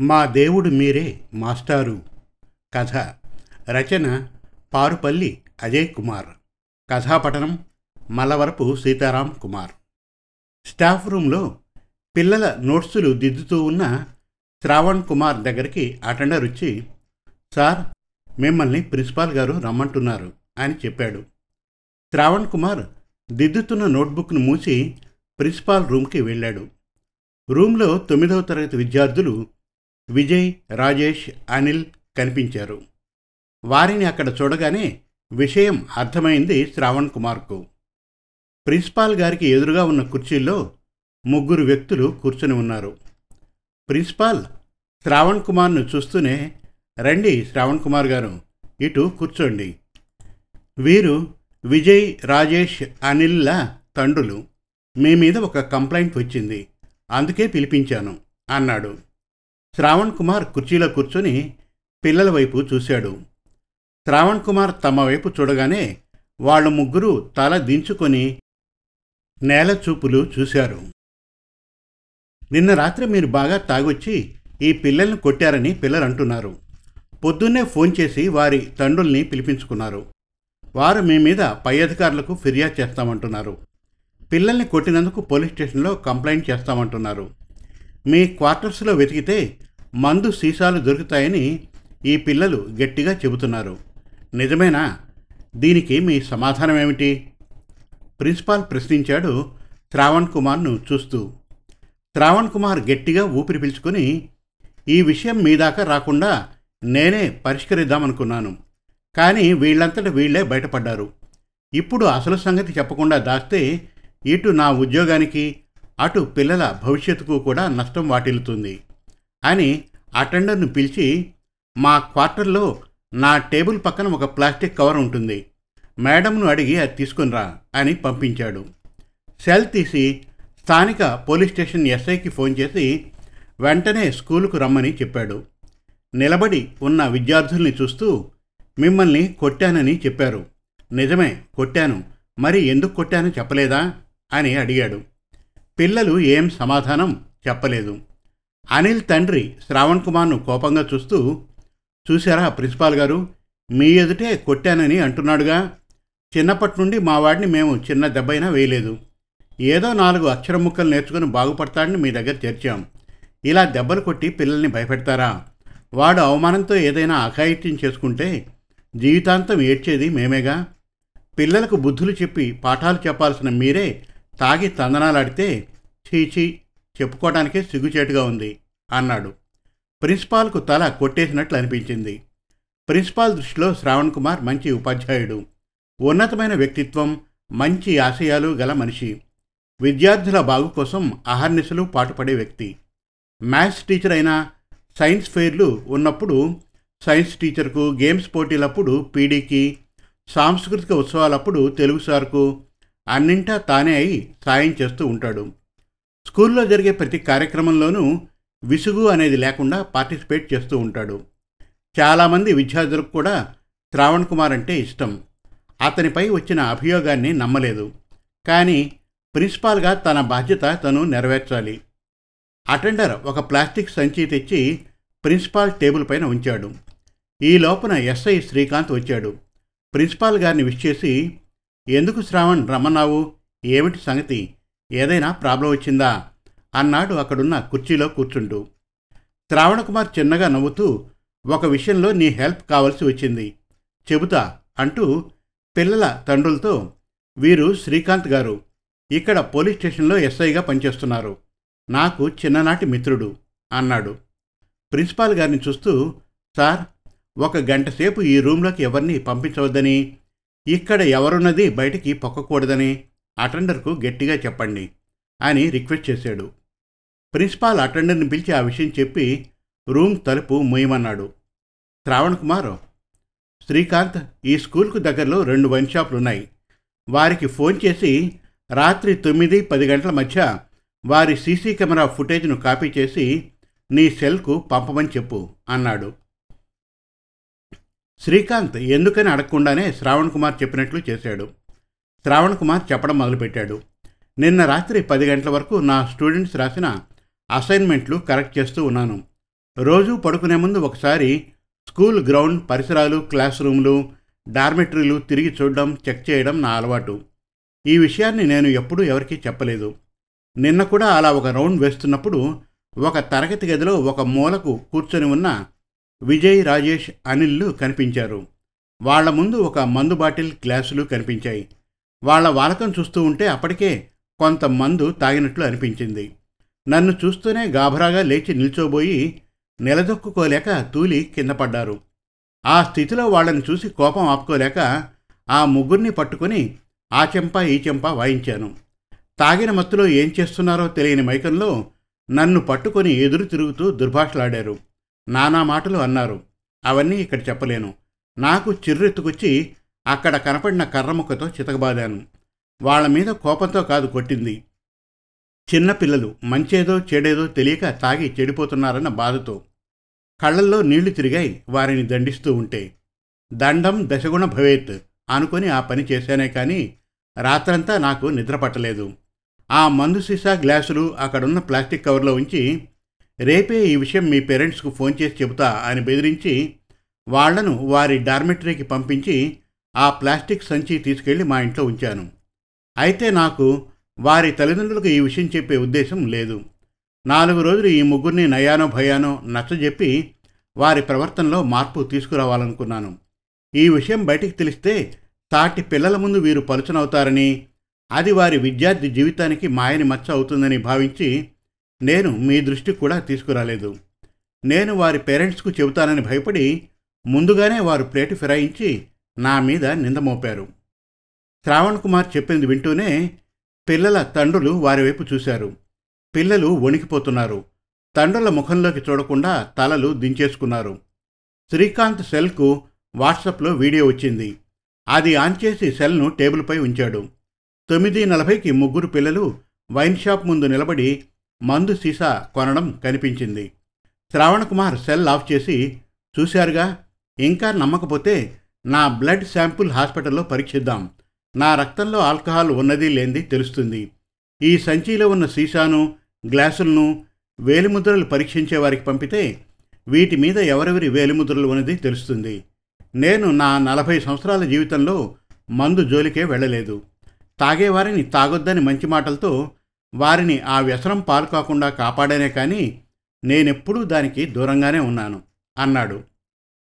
మా దేవుడు మీరే మాస్టారు. కథ. రచన పారుపల్లి అజయ్ కుమార్. కథాపఠనం మలవరపు సీతారాం కుమార్. స్టాఫ్ రూమ్లో పిల్లల నోట్సులు దిద్దుతూ ఉన్న శ్రావణ్ కుమార్ దగ్గరికి అటెండర్ వచ్చి సార్ మిమ్మల్ని ప్రిన్సిపాల్ గారు రమ్మంటున్నారు అని చెప్పాడు. శ్రావణ్ కుమార్ దిద్దుతున్న నోట్బుక్ను మూసి ప్రిన్సిపాల్ రూమ్కి వెళ్ళాడు. రూమ్లో తొమ్మిదవ తరగతి విద్యార్థులు విజయ్ రాజేష్ అనిల్ కనిపించారు. వారిని అక్కడ చూడగానే విషయం అర్థమైంది శ్రావణ్ కుమార్కు. ప్రిన్సిపాల్ గారికి ఎదురుగా ఉన్న కుర్చీల్లో ముగ్గురు వ్యక్తులు కూర్చొని ఉన్నారు. ప్రిన్సిపాల్ శ్రావణ్ కుమార్ను చూస్తూనే రండి శ్రావణ్ కుమార్ గారు ఇటు కూర్చోండి. వీరు విజయ్ రాజేష్ అనిల్ల తండ్రులు. మీ మీద ఒక కంప్లైంట్ వచ్చింది. అందుకే పిలిపించాను అన్నాడు. శ్రావణ్ కుమార్ కుర్చీలో కూర్చొని పిల్లల వైపు చూశాడు. శ్రావణ్ కుమార్ తమ వైపు చూడగానే వాళ్ళు ముగ్గురు తల దించుకొని నేల చూపులు చూశారు. నిన్న రాత్రి మీరు బాగా తాగొచ్చి ఈ పిల్లల్ని కొట్టారని పిల్లలు అంటున్నారు. పొద్దున్నే ఫోన్ చేసి వారి తండ్రుల్ని పిలిపించుకున్నారు. వారు మీ మీద పై అధికారులకు ఫిర్యాదు చేస్తామంటున్నారు. పిల్లల్ని కొట్టినందుకు పోలీస్ స్టేషన్లో కంప్లైంట్ చేస్తామంటున్నారు. మీ క్వార్టర్స్లో వెతికితే మందు సీసాలు దొరుకుతాయని ఈ పిల్లలు గట్టిగా చెబుతున్నారు. నిజమేనా? దీనికి మీ సమాధానం ఏమిటి ప్రిన్సిపాల్ ప్రశ్నించాడు శ్రావణ్ కుమార్ను చూస్తూ. శ్రావణ్ కుమార్ గట్టిగా ఊపిరి పీల్చుకొని ఈ విషయం మీ దాకా రాకుండా నేనే పరిష్కరిద్దామనుకున్నాను. కానీ వీళ్ళంతట వీళ్ళే బయటపడ్డారు. ఇప్పుడు అసలు సంగతి చెప్పకుండా దాస్తే ఇటు నా ఉద్యోగానికి అటు పిల్లల భవిష్యత్తుకు కూడా నష్టం వాటిల్లుతుంది. అని అటెండర్ను పిలిచి మా క్వార్టర్లో నా టేబుల్ పక్కన ఒక ప్లాస్టిక్ కవర్ ఉంటుంది. మేడంను అడిగి అది తీసుకునిరా అని పంపించాడు. సెల్ తీసి స్థానిక పోలీస్ స్టేషన్ ఎస్ఐకి ఫోన్ చేసి వెంటనే స్కూలుకు రమ్మని చెప్పాడు. నిలబడి ఉన్న విద్యార్థుల్ని చూస్తూ మిమ్మల్ని కొట్టానని చెప్పారు. నిజమే కొట్టాను. మరి ఎందుకు కొట్టానో చెప్పలేదా? అని అడిగాడు. పిల్లలు ఏం సమాధానం చెప్పలేదు. అనిల్ తండ్రి శ్రావణ్ కుమార్ను కోపంగా చూస్తూ చూశారా ప్రిన్సిపాల్ గారు మీ ఎదుటే కొట్టానని అంటున్నాడుగా. చిన్నప్పటి నుండి మా వాడిని మేము చిన్న దెబ్బైనా వేయలేదు. ఏదో నాలుగు అక్షర ముక్కలు నేర్చుకుని బాగుపడతాడని మీ దగ్గర చేర్చాం. ఇలా దెబ్బలు కొట్టి పిల్లల్ని భయపెడతారా? వాడు అవమానంతో ఏదైనా అఘాయిత్యం చేసుకుంటే జీవితాంతం ఏడ్చేది మేమేగా? పిల్లలకు బుద్ధులు చెప్పి పాఠాలు చెప్పాల్సిన మీరే తాగి తందనాలాడితే చీచీ చెప్పుకోవడానికే సిగ్గుచేటుగా ఉంది అన్నాడు. ప్రిన్సిపాల్కు తల కొట్టేసినట్లు అనిపించింది. ప్రిన్సిపాల్ దృష్టిలో శ్రావణ్ కుమార్ మంచి ఉపాధ్యాయుడు. ఉన్నతమైన వ్యక్తిత్వం మంచి ఆశయాలు గల మనిషి. విద్యార్థుల బాగు కోసం అహర్నిశలు పాటుపడే వ్యక్తి. మ్యాథ్స్ టీచర్ అయినా సైన్స్ ఫెయిర్లు ఉన్నప్పుడు సైన్స్ టీచర్కు గేమ్స్ పోటీలప్పుడు పీడీకి సాంస్కృతిక ఉత్సవాలప్పుడు తెలుగు సార్కు అన్నింటా తానే అయి సాయం చేస్తూ ఉంటాడు. స్కూల్లో జరిగే ప్రతి కార్యక్రమంలోనూ విసుగు అనేది లేకుండా పార్టిసిపేట్ చేస్తూ ఉంటాడు. చాలామంది విద్యార్థులకు కూడా శ్రావణ్ కుమార్ అంటే ఇష్టం. అతనిపై వచ్చిన అభియోగాన్ని నమ్మలేదు. కానీ ప్రిన్సిపాల్గా తన బాధ్యత తను నెరవేర్చాలి. అటెండర్ ఒక ప్లాస్టిక్ సంచి తెచ్చి ప్రిన్సిపాల్ టేబుల్ పైన ఉంచాడు. ఈ లోపల ఎస్ఐ శ్రీకాంత్ వచ్చాడు. ప్రిన్సిపాల్ గారిని విష్ చేసి ఎందుకు శ్రావణ్ రమ్మన్నావు? ఏమిటి సంగతి? ఏదైనా ప్రాబ్లం వచ్చిందా? అన్నాడు అక్కడున్న కుర్చీలో కూర్చుంటూ. శ్రావణకుమార్ చిన్నగా నవ్వుతూ ఒక విషయంలో నీ హెల్ప్ కావాల్సి వచ్చింది. చెబుతా అంటూ పిల్లల తండ్రులతో వీరు శ్రీకాంత్ గారు ఇక్కడ పోలీస్ స్టేషన్లో ఎస్ఐగా పనిచేస్తున్నారు. నాకు చిన్ననాటి మిత్రుడు అన్నాడు. ప్రిన్సిపాల్ గారిని చూస్తూ సార్ ఒక గంట సేపు ఈ రూమ్లోకి ఎవరిని పంపించవద్దని ఇక్కడ ఎవరున్నది బయటికి పొక్కకూడదని అటెండర్కు గట్టిగా చెప్పండి అని రిక్వెస్ట్ చేశాడు. ప్రిన్సిపాల్ అటెండర్ని పిలిచి ఆ విషయం చెప్పి రూమ్ తలుపు మూయమన్నాడు. శ్రావణ్ కుమార్ శ్రీకాంత్ ఈ స్కూల్కు దగ్గరలో రెండు వైన్ షాపులు ఉన్నాయి వారికి ఫోన్ చేసి రాత్రి తొమ్మిది పది గంటల మధ్య వారి సీసీ కెమెరా ఫుటేజ్ను కాపీ చేసి నీ సెల్కు పంపమని చెప్పు అన్నాడు. శ్రీకాంత్ ఎందుకని అడగకుండానే శ్రావణ్ కుమార్ చెప్పినట్లు చేశాడు. శ్రావణ్ కుమార్ చెప్పడం మొదలుపెట్టాడు. నిన్న రాత్రి పది గంటల వరకు నా స్టూడెంట్స్ రాసిన అసైన్మెంట్లు కరెక్ట్ చేస్తూ ఉన్నాను. రోజు పడుకునే ముందు ఒకసారి స్కూల్ గ్రౌండ్ పరిసరాలు క్లాస్ రూమ్లు డార్మెటరీలు తిరిగి చూడడం చెక్ చేయడం నా అలవాటు. ఈ విషయాన్ని నేను ఎప్పుడూ ఎవరికీ చెప్పలేదు. నిన్న కూడా అలా ఒక రౌండ్ వేస్తున్నప్పుడు ఒక తరగతి గదిలో ఒక మూలకు కూర్చొని ఉన్న విజయ్ రాజేష్ అనిల్లు కనిపించారు. వాళ్ళ ముందు ఒక మందు బాటిల్ గ్లాసులు కనిపించాయి. వాళ్ళ వాలకం చూస్తూ ఉంటే అప్పటికే కొంత మందు తాగినట్లు అనిపించింది. నన్ను చూస్తూనే గాభరాగా లేచి నిల్చోబోయి నిలదొక్కుకోలేక తూలి కింద పడ్డారు. ఆ స్థితిలో వాళ్ళని చూసి కోపం ఆపుకోలేక ఆ ముగ్గురిని పట్టుకొని ఆ చెంప ఈ చెంప వాయించాను. తాగిన మత్తులో ఏం చేస్తున్నారో తెలియని మైకంలో నన్ను పట్టుకొని ఎదురు తిరుగుతూ దుర్భాషలాడారు. నానా మాటలు అన్నారు. అవన్నీ ఇక్కడ చెప్పలేను. నాకు చిర్రెత్తుకొచ్చి అక్కడ కనపడిన కర్రముక్కతో చితకబాదాను. వాళ్ళ మీద కోపంతో కాదు కొట్టింది. చిన్నపిల్లలు మంచేదో చెడేదో తెలియక తాగి చెడిపోతున్నారన్న బాధతో. కళ్ళల్లో నీళ్ళు తిరిగాయి వారిని దండిస్తూ ఉంటే. దండం దశగుణ భవేత్ అనుకొని ఆ పని చేశానే కానీ రాత్రంతా నాకు నిద్ర పట్టలేదు. ఆ మందు సీసా గ్లాసులు అక్కడున్న ప్లాస్టిక్ కవర్లో ఉంచి రేపే ఈ విషయం మీ పేరెంట్స్కు ఫోన్ చేసి చెబుతా అని బెదిరించి వాళ్ళను వారి డార్మెటరీకి పంపించి ఆ ప్లాస్టిక్ సంచి తీసుకెళ్ళి మా ఇంట్లో ఉంచాను. అయితే నాకు వారి తల్లిదండ్రులకు ఈ విషయం చెప్పే ఉద్దేశం లేదు. నాలుగు రోజులు ఈ ముగ్గురిని నయానో భయానో నచ్చజెప్పి వారి ప్రవర్తనలో మార్పు తీసుకురావాలనుకున్నాను. ఈ విషయం బయటికి తెలిస్తే తాటి పిల్లల ముందు వీరు పలుచనవుతారని అది వారి విద్యార్థి జీవితానికి మాయని మచ్చ అవుతుందని భావించి నేను మీ దృష్టికి కూడా తీసుకురాలేదు. నేను వారి పేరెంట్స్కు చెబుతానని భయపడి ముందుగానే వారు ప్లేటు ఫిరాయించి నా మీద నింద మోపారు. శ్రావణ్ కుమార్ చెప్పింది వింటూనే పిల్లల తండ్రులు వారి వైపు చూశారు. పిల్లలు వణికిపోతున్నారు. తండ్రుల ముఖంలోకి చూడకుండా తలలు దించేసుకున్నారు. శ్రీకాంత్ సెల్కు వాట్సాప్లో వీడియో వచ్చింది. అది ఆన్ చేసి సెల్ను టేబుల్పై ఉంచాడు. తొమ్మిది నలభైకి ముగ్గురు పిల్లలు వైన్ షాప్ ముందు నిలబడి మందు సీసా కొనడం కనిపించింది. శ్రావణ్ కుమార్ సెల్ ఆఫ్ చేసి చూశారుగా ఇంకా నమ్మకపోతే నా బ్లడ్ శాంపుల్ హాస్పిటల్లో పరీక్షిద్దాం. నా రక్తంలో ఆల్కహాల్ ఉన్నది లేనిది తెలుస్తుంది. ఈ సంచిలో ఉన్న సీసాను గ్లాసులను వేలిముద్రలు పరీక్షించే వారికి పంపితే వీటి మీద ఎవరెవరి వేలిముద్రలు ఉన్నది తెలుస్తుంది. నేను నా నలభై సంవత్సరాల జీవితంలో మందు జోలికే వెళ్ళలేదు. తాగేవారిని తాగొద్దని మంచి మాటలతో వారిని ఆ వ్యసనం పాల్కాకుండా కాపాడానే కానీ నేనెప్పుడూ దానికి దూరంగానే ఉన్నాను అన్నాడు.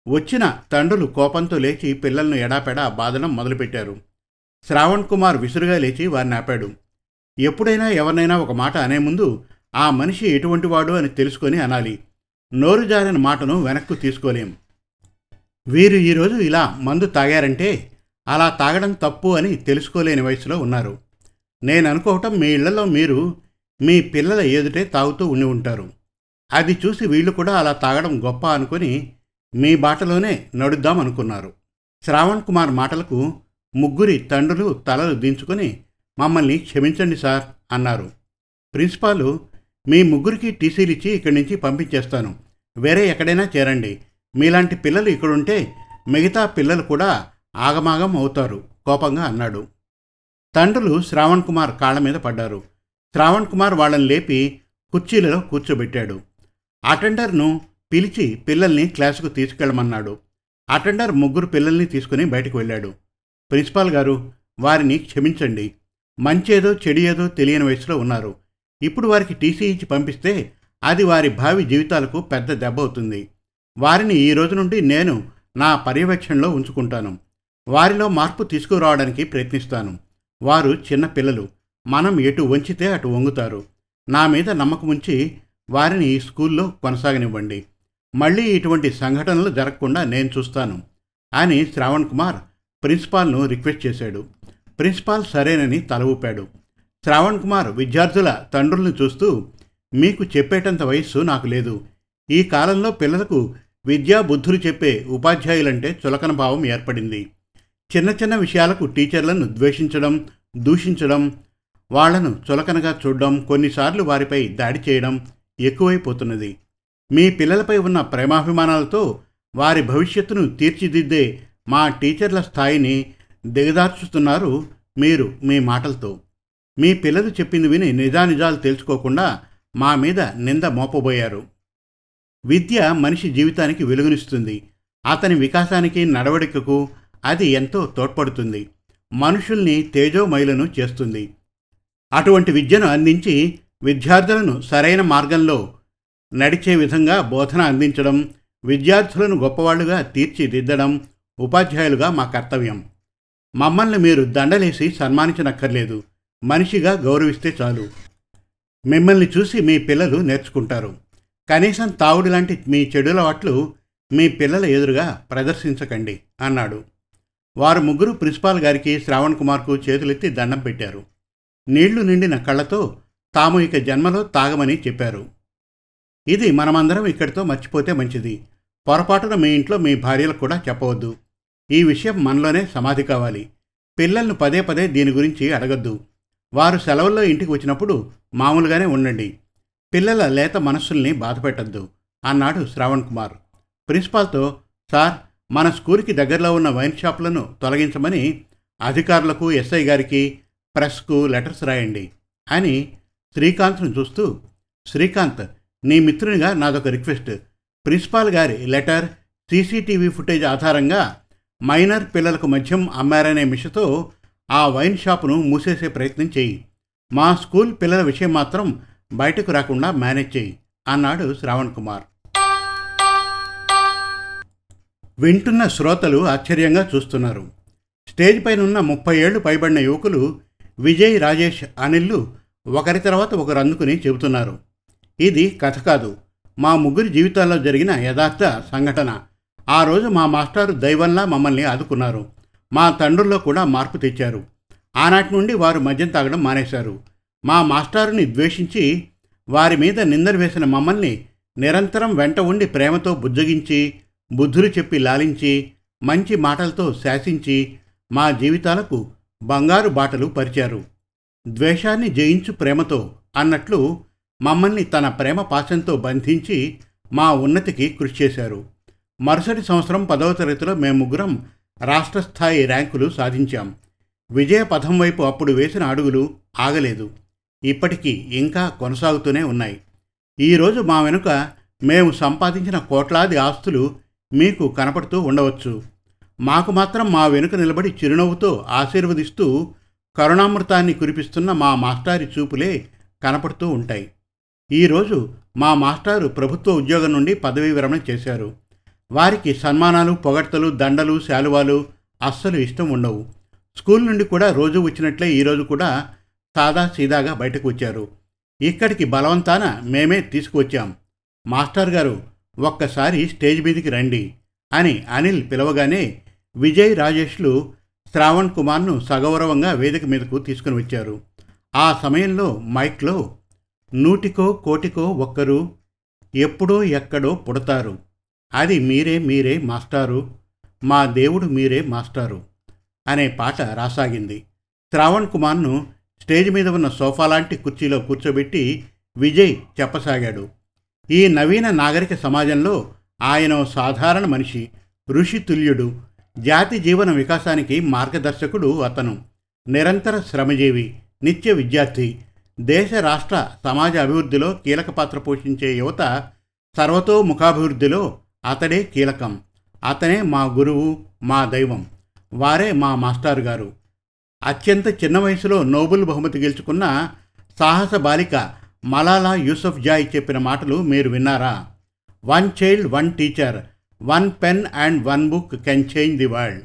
వచ్చిన తండ్రులు కోపంతో లేచి పిల్లలను ఎడాపెడా బాధడం మొదలుపెట్టారు. శ్రావణ్ కుమార్ విసురుగా లేచి వారిని ఆపాడు. ఎప్పుడైనా ఎవరినైనా ఒక మాట అనే ముందు ఆ మనిషి ఎటువంటివాడు అని తెలుసుకొని అనాలి. నోరు జారిన మాటను వెనక్కు తీసుకోలేం. వీరు ఈరోజు ఇలా మందు తాగారంటే అలా తాగడం తప్పు అని తెలుసుకోలేని వయసులో ఉన్నారు. నేను అనుకోవటం మీ ఇళ్ళలో మీరు మీ పిల్లల ఎదుటే తాగుతూ ఉండి ఉంటారు. అది చూసి వీళ్ళు కూడా అలా తాగడం గొప్ప అనుకొని మీ బాటలోనే నడుద్దాం అనుకున్నారు. శ్రావణ్ కుమార్ మాటలకు ముగ్గురి తండ్రులు తలలు దించుకొని మమ్మల్ని క్షమించండి సార్ అన్నారు. ప్రిన్సిపాలు మీ ముగ్గురికి టీసీలు ఇచ్చి ఇక్కడి నుంచి పంపించేస్తాను. వేరే ఎక్కడైనా చేరండి. మీలాంటి పిల్లలు ఇక్కడుంటే మిగతా పిల్లలు కూడా ఆగమాగం అవుతారు కోపంగా అన్నాడు. తండ్రులు శ్రావణ్ కుమార్ కాళ్ళ మీద పడ్డారు. శ్రావణ్ కుమార్ వాళ్ళని లేపి కుర్చీలలో కూర్చోబెట్టాడు. అటెండర్ను పిలిచి పిల్లల్ని క్లాసుకు తీసుకెళ్ళమన్నాడు. అటెండర్ ముగ్గురు పిల్లల్ని తీసుకుని బయటకు వెళ్ళాడు. ప్రిన్సిపాల్ గారు వారిని క్షమించండి. మంచేదో చెడియేదో తెలియని వయసులో ఉన్నారు. ఇప్పుడు వారికి టీసీ ఇచ్చి పంపిస్తే అది వారి భావి జీవితాలకు పెద్ద దెబ్బ అవుతుంది. వారిని ఈ రోజు నుండి నేను నా పర్యవేక్షణలో ఉంచుకుంటాను. వారిలో మార్పు తీసుకురావడానికి ప్రయత్నిస్తాను. వారు చిన్న పిల్లలు. మనం ఎటు వంచితే అటు వంగుతారు. నా మీద నమ్మకం ఉంచి వారిని స్కూల్లో కొనసాగనివ్వండి. మళ్ళీ ఇటువంటి సంఘటనలు జరగకుండా నేను చూస్తాను. అని శ్రావణ్ కుమార్ ప్రిన్సిపాల్ను రిక్వెస్ట్ చేశాడు. ప్రిన్సిపాల్ సరేనని తల ఊపాడు. శ్రావణ్ కుమార్ విద్యార్థుల తండ్రులను చూస్తూ మీకు చెప్పేటంత వయస్సు నాకు లేదు. ఈ కాలంలో పిల్లలకు విద్యా బుద్ధులు చెప్పే ఉపాధ్యాయులంటే చులకన భావం ఏర్పడింది. చిన్న చిన్న విషయాలకు టీచర్లను ద్వేషించడం దూషించడం వాళ్ళను చులకనగా చూడడం కొన్నిసార్లు వారిపై దాడి చేయడం ఎక్కువైపోతున్నది. మీ పిల్లలపై ఉన్న ప్రేమాభిమానాలతో వారి భవిష్యత్తును తీర్చిదిద్దే మా టీచర్ల స్థాయిని దిగదార్చుతున్నారు మీరు మీ మాటలతో. మీ పిల్లలు చెప్పింది విని నిజానిజాలు తెలుసుకోకుండా మా మీద నింద మోపబోయారు. విద్య మనిషి జీవితానికి వెలుగునిస్తుంది. అతని వికాసానికి నడవడికకు అది ఎంతో తోడ్పడుతుంది. మనుషుల్ని తేజోమయులను చేస్తుంది. అటువంటి విద్యను అందించి విద్యార్థులను సరైన మార్గంలో నడిచే విధంగా బోధన అందించడం విద్యార్థులను గొప్పవాళ్ళుగా తీర్చిదిద్దడం ఉపాధ్యాయులుగా మా కర్తవ్యం. మమ్మల్ని మీరు దండలేసి సన్మానించనక్కర్లేదు. మనిషిగా గౌరవిస్తే చాలు. మిమ్మల్ని చూసి మీ పిల్లలు నేర్చుకుంటారు. కనీసం తావుడు లాంటి మీ చెడులవాట్లు మీ పిల్లల ఎదురుగా ప్రదర్శించకండి అన్నాడు. వారు ముగ్గురు ప్రిన్సిపాల్ గారికి శ్రావణ్ కుమార్కు చేతులెత్తి దండం పెట్టారు. నీళ్ళు నిండిన కళ్ళతో తాము ఇక జన్మలో తాగమని చెప్పారు. ఇది మనమందరం ఇక్కడితో మర్చిపోతే మంచిది. పొరపాటున మీ ఇంట్లో మీ భార్యలకు కూడా చెప్పవద్దు. ఈ విషయం మనలోనే సమాధి కావాలి. పిల్లలను పదే పదే దీని గురించి అడగద్దు. వారు సెలవుల్లో ఇంటికి వచ్చినప్పుడు మామూలుగానే ఉండండి. పిల్లల లేత మనస్సుల్ని బాధపెట్టద్దు అన్నాడు శ్రావణ్ కుమార్. ప్రిన్సిపాల్తో సార్ మన స్కూల్కి దగ్గరలో ఉన్న వైన్ షాపులను తొలగించమని అధికారులకు ఎస్ఐ గారికి ప్రెస్కు లెటర్స్ రాయండి అని శ్రీకాంత్ను చూస్తూ శ్రీకాంత్ నీ మిత్రునిగా నాదొక రిక్వెస్ట్. ప్రిన్సిపాల్ గారి లెటర్ సీసీటీవీ ఫుటేజ్ ఆధారంగా మైనర్ పిల్లలకు మద్యం అమ్మారనే మిషతో ఆ వైన్ షాపును మూసేసే ప్రయత్నం చేయి. మా స్కూల్ పిల్లల విషయం మాత్రం బయటకు రాకుండా మేనేజ్ చేయి అన్నాడు శ్రావణ్ కుమార్. వింటున్న శ్రోతలు ఆశ్చర్యంగా చూస్తున్నారు. స్టేజ్ పైన ఉన్న ముప్పై ఏళ్ళు పైబడిన యువకులు విజయ్ రాజేష్ అనిల్లు ఒకరి తర్వాత ఒకరు అందుకుని చెబుతున్నారు. ఇది కథ కాదు. మా ముగ్గురి జీవితాల్లో జరిగిన యథార్థ సంఘటన. ఆ రోజు మా మాస్టారు దైవంలా మమ్మల్ని ఆదుకున్నారు. మా తండ్రుల్లో కూడా మార్పు తెచ్చారు. ఆనాటి నుండి వారు మద్యం తాగడం మానేశారు. మా మాస్టారుని ద్వేషించి వారి మీద నిందలు వేసిన మమ్మల్ని నిరంతరం వెంట ఉండి ప్రేమతో బుజ్జగించి బుద్ధులు చెప్పి లాలించి మంచి మాటలతో శాసించి మా జీవితాలకు బంగారు బాటలు పరిచారు. ద్వేషాన్ని జయించు ప్రేమతో అన్నట్లు మమ్మల్ని తన ప్రేమ పాశంతో బంధించి మా ఉన్నతికి కృషి చేశారు. మరుసటి సంవత్సరం పదవ తరగతిలో మేము ముగ్గురం రాష్ట్ర స్థాయి ర్యాంకులు సాధించాం. విజయ పథం వైపు అప్పుడు వేసిన అడుగులు ఆగలేదు. ఇప్పటికీ ఇంకా కొనసాగుతూనే ఉన్నాయి. ఈరోజు మా వెనుక మేము సంపాదించిన కోట్లాది ఆస్తులు మీకు కనపడుతూ ఉండవచ్చు. మాకు మాత్రం మా వెనుక నిలబడి చిరునవ్వుతో ఆశీర్వదిస్తూ కరుణామృతాన్ని కురిపిస్తున్న మా మాస్టారి చూపులే కనపడుతూ ఉంటాయి. ఈరోజు మా మాస్టారు ప్రభుత్వ ఉద్యోగం నుండి పదవీ విరమణ చేశారు. వారికి సన్మానాలు పొగడ్తలు దండలు శాలువాలు అస్సలు ఇష్టం ఉండవు. స్కూల్ నుండి కూడా రోజు వచ్చినట్లే ఈరోజు కూడా సాదా సీదాగా బయటకు వచ్చారు. ఇక్కడికి బలవంతాన మేమే తీసుకువచ్చాం. మాస్టర్ గారు ఒక్కసారి స్టేజ్ మీదకి రండి అని అనిల్ పిలవగానే విజయ్ రాజేష్లు శ్రావణ్ కుమార్ను సగౌరవంగా వేదిక మీదకు తీసుకుని వచ్చారు. ఆ సమయంలో మైక్లో నూటికో కోటికో ఒక్కరు ఎప్పుడో ఎక్కడో పుడతారు. అది మీరే మీరే మాస్టారు. మా దేవుడు మీరే మాస్టారు. అనే పాట రాసాగింది. శ్రావణ్ కుమార్ను స్టేజ్ మీద ఉన్న సోఫా లాంటి కుర్చీలో కూర్చోబెట్టి విజయ్ చెప్పసాగాడు. ఈ నవీన నాగరిక సమాజంలో ఆయన సాధారణ మనిషి ఋషి తుల్యుడు జాతి జీవన వికాసానికి మార్గదర్శకుడు అతను. నిరంతర శ్రమజీవి నిత్య విద్యార్థి దేశ రాష్ట్ర సమాజ అభివృద్ధిలో కీలక పాత్ర పోషించే యువత సర్వతోముఖాభివృద్ధిలో అతడే కీలకం. అతనే మా గురువు మా దైవం వారే మా మాస్టారు గారు. అత్యంత చిన్న వయసులో నోబుల్ బహుమతి గెలుచుకున్న సాహస బాలిక మలాలా యూసఫ్ జాయ్ చెప్పిన మాటలు మీరు విన్నారా? One child one teacher one pen and one book can change the world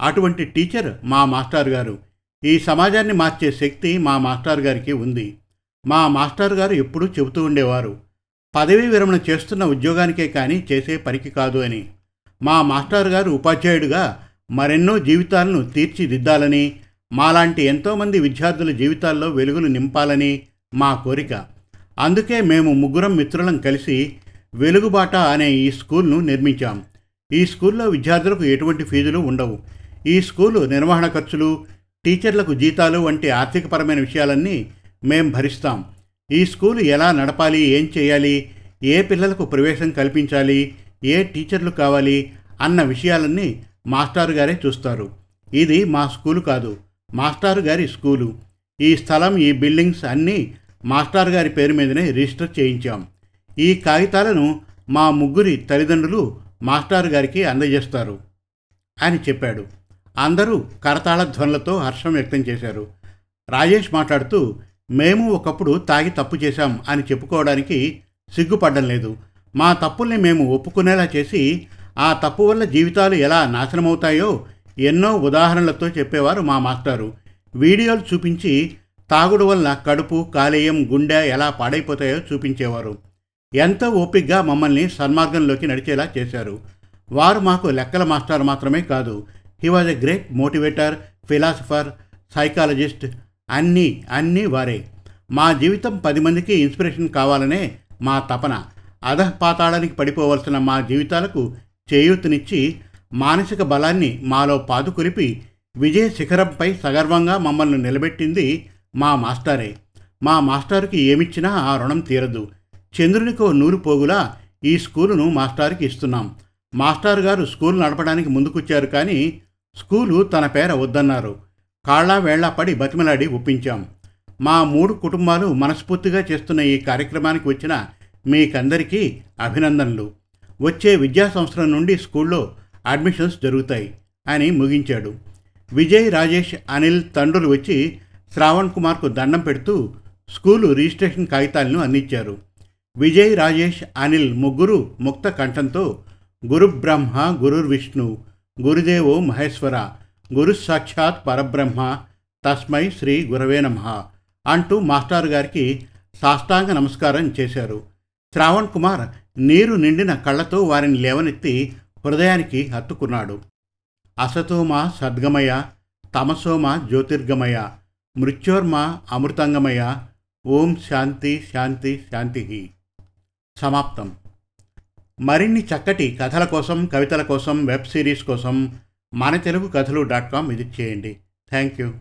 అటువంటి టీచర్ మా మాస్టర్ గారు. ఈ సమాజాన్ని మార్చే శక్తి మా మాస్టర్ గారికి ఉంది. మా మాస్టర్ గారు ఎప్పుడూ చెబుతూ ఉండేవారు. పదవీ విరమణ చేస్తున్న ఉద్యోగానికే కానీ చేసే పనికి కాదు అని. మా మాస్టర్ గారు ఉపాధ్యాయుడిగా మరెన్నో జీవితాలను తీర్చిదిద్దాలని మాలాంటి ఎంతోమంది విద్యార్థుల జీవితాల్లో వెలుగులు నింపాలని మా కోరిక. అందుకే మేము ముగ్గురం మిత్రులం కలిసి వెలుగుబాట అనే ఈ స్కూల్ను నిర్మించాం. ఈ స్కూల్లో విద్యార్థులకు ఎటువంటి ఫీజులు ఉండవు. ఈ స్కూలు నిర్వహణ ఖర్చులు టీచర్లకు జీతాలు వంటి ఆర్థికపరమైన విషయాలన్నీ మేం భరిస్తాం. ఈ స్కూలు ఎలా నడపాలి ఏం చేయాలి ఏ పిల్లలకు ప్రవేశం కల్పించాలి ఏ టీచర్లు కావాలి అన్న విషయాలన్నీ మాస్టారు గారే చూస్తారు. ఇది మా స్కూలు కాదు మాస్టారు గారి స్కూలు. ఈ స్థలం ఈ బిల్డింగ్స్ అన్నీ మాస్టారు గారి పేరు మీదనే రిజిస్టర్ చేయించాం. ఈ కాగితాలను మా ముగ్గురి తల్లిదండ్రులు మాస్టారు గారికి అందజేస్తారు అని చెప్పాడు. అందరూ కరతాళ ధ్వనులతో హర్షం వ్యక్తం చేశారు. రాజేష్ మాట్లాడుతూ మేము ఒకప్పుడు తాగి తప్పు చేశాం అని చెప్పుకోవడానికి సిగ్గుపడడం లేదు. మా తప్పుల్ని మేము ఒప్పుకునేలా చేసి ఆ తప్పు వల్ల జీవితాలు ఎలా నాశనమవుతాయో ఎన్నో ఉదాహరణలతో చెప్పేవారు మా మాస్టారు. వీడియోలు చూపించి తాగుడు వల్ల కడుపు కాలేయం గుండె ఎలా పాడైపోతాయో చూపించేవారు. ఎంత ఓపిగ్గా మమ్మల్ని సన్మార్గంలోకి నడిచేలా చేశారు. వారు మాకు లెక్కల మాస్టర్ మాత్రమే కాదు. He was a great motivator philosopher psychologist అన్నీ అన్నీ వారే. మా జీవితం పది మందికి ఇన్స్పిరేషన్ కావాలనే మా తపన. అధపాతాళానికి పడిపోవలసిన మా జీవితాలకు చేయూతనిచ్చి మానసిక బలాన్ని మాలో పాదుకొలిపి విజయ శిఖరంపై సగర్వంగా మమ్మల్ని నిలబెట్టింది మా మాస్టారే. మా మాస్టారుకి ఏమిచ్చినా ఆ రుణం తీరదు. చంద్రునికో నూరు పోగులా ఈ స్కూలును మాస్టారుకి ఇస్తున్నాం. మాస్టారు గారు స్కూల్ నడపడానికి ముందుకొచ్చారు కానీ స్కూలు తన పేర వద్దన్నారు. కాళ్ళ వేళ్ళా పడి బతిమలాడి ఒప్పించాం. మా మూడు కుటుంబాలు మనస్ఫూర్తిగా చేస్తున్న ఈ కార్యక్రమానికి వచ్చిన మీకందరికీ అభినందనలు. వచ్చే విద్యా సంవత్సరం నుండి స్కూల్లో అడ్మిషన్స్ జరుగుతాయి అని ముగించాడు. విజయ్ రాజేష్ అనిల్ తండ్రులు వచ్చి శ్రావణ్ కుమార్కు దండం పెడుతూ స్కూలు రిజిస్ట్రేషన్ కాగితాలను అందించారు. విజయ్ రాజేష్ అనిల్ ముగ్గురు ముక్త కంఠంతో గురు బ్రహ్మ గురుర్విష్ణు గురుదేవో మహేశ్వర గురు సాక్షాత్ పరబ్రహ్మ తస్మై శ్రీ గురవే నమ అంటూ మాస్టారు గారికి సాష్టాంగ నమస్కారం చేశారు. శ్రావణ్ కుమార్ నీరు నిండిన కళ్ళతో వారిని లేవనెత్తి హృదయానికి హత్తుకున్నాడు. అసతోమ సద్గమయ తమసోమ జ్యోతిర్గమయ మృత్యోర్మ అమృతంగమయ. ఓం శాంతి శాంతి శాంతి. సమాప్తం. మరిన్ని చక్కటి కథల కోసం కవితల కోసం వెబ్ సిరీస్ కోసం మన తెలుగు కథలు డాట్ కామ్ విజిట్ చేయండి. Thank you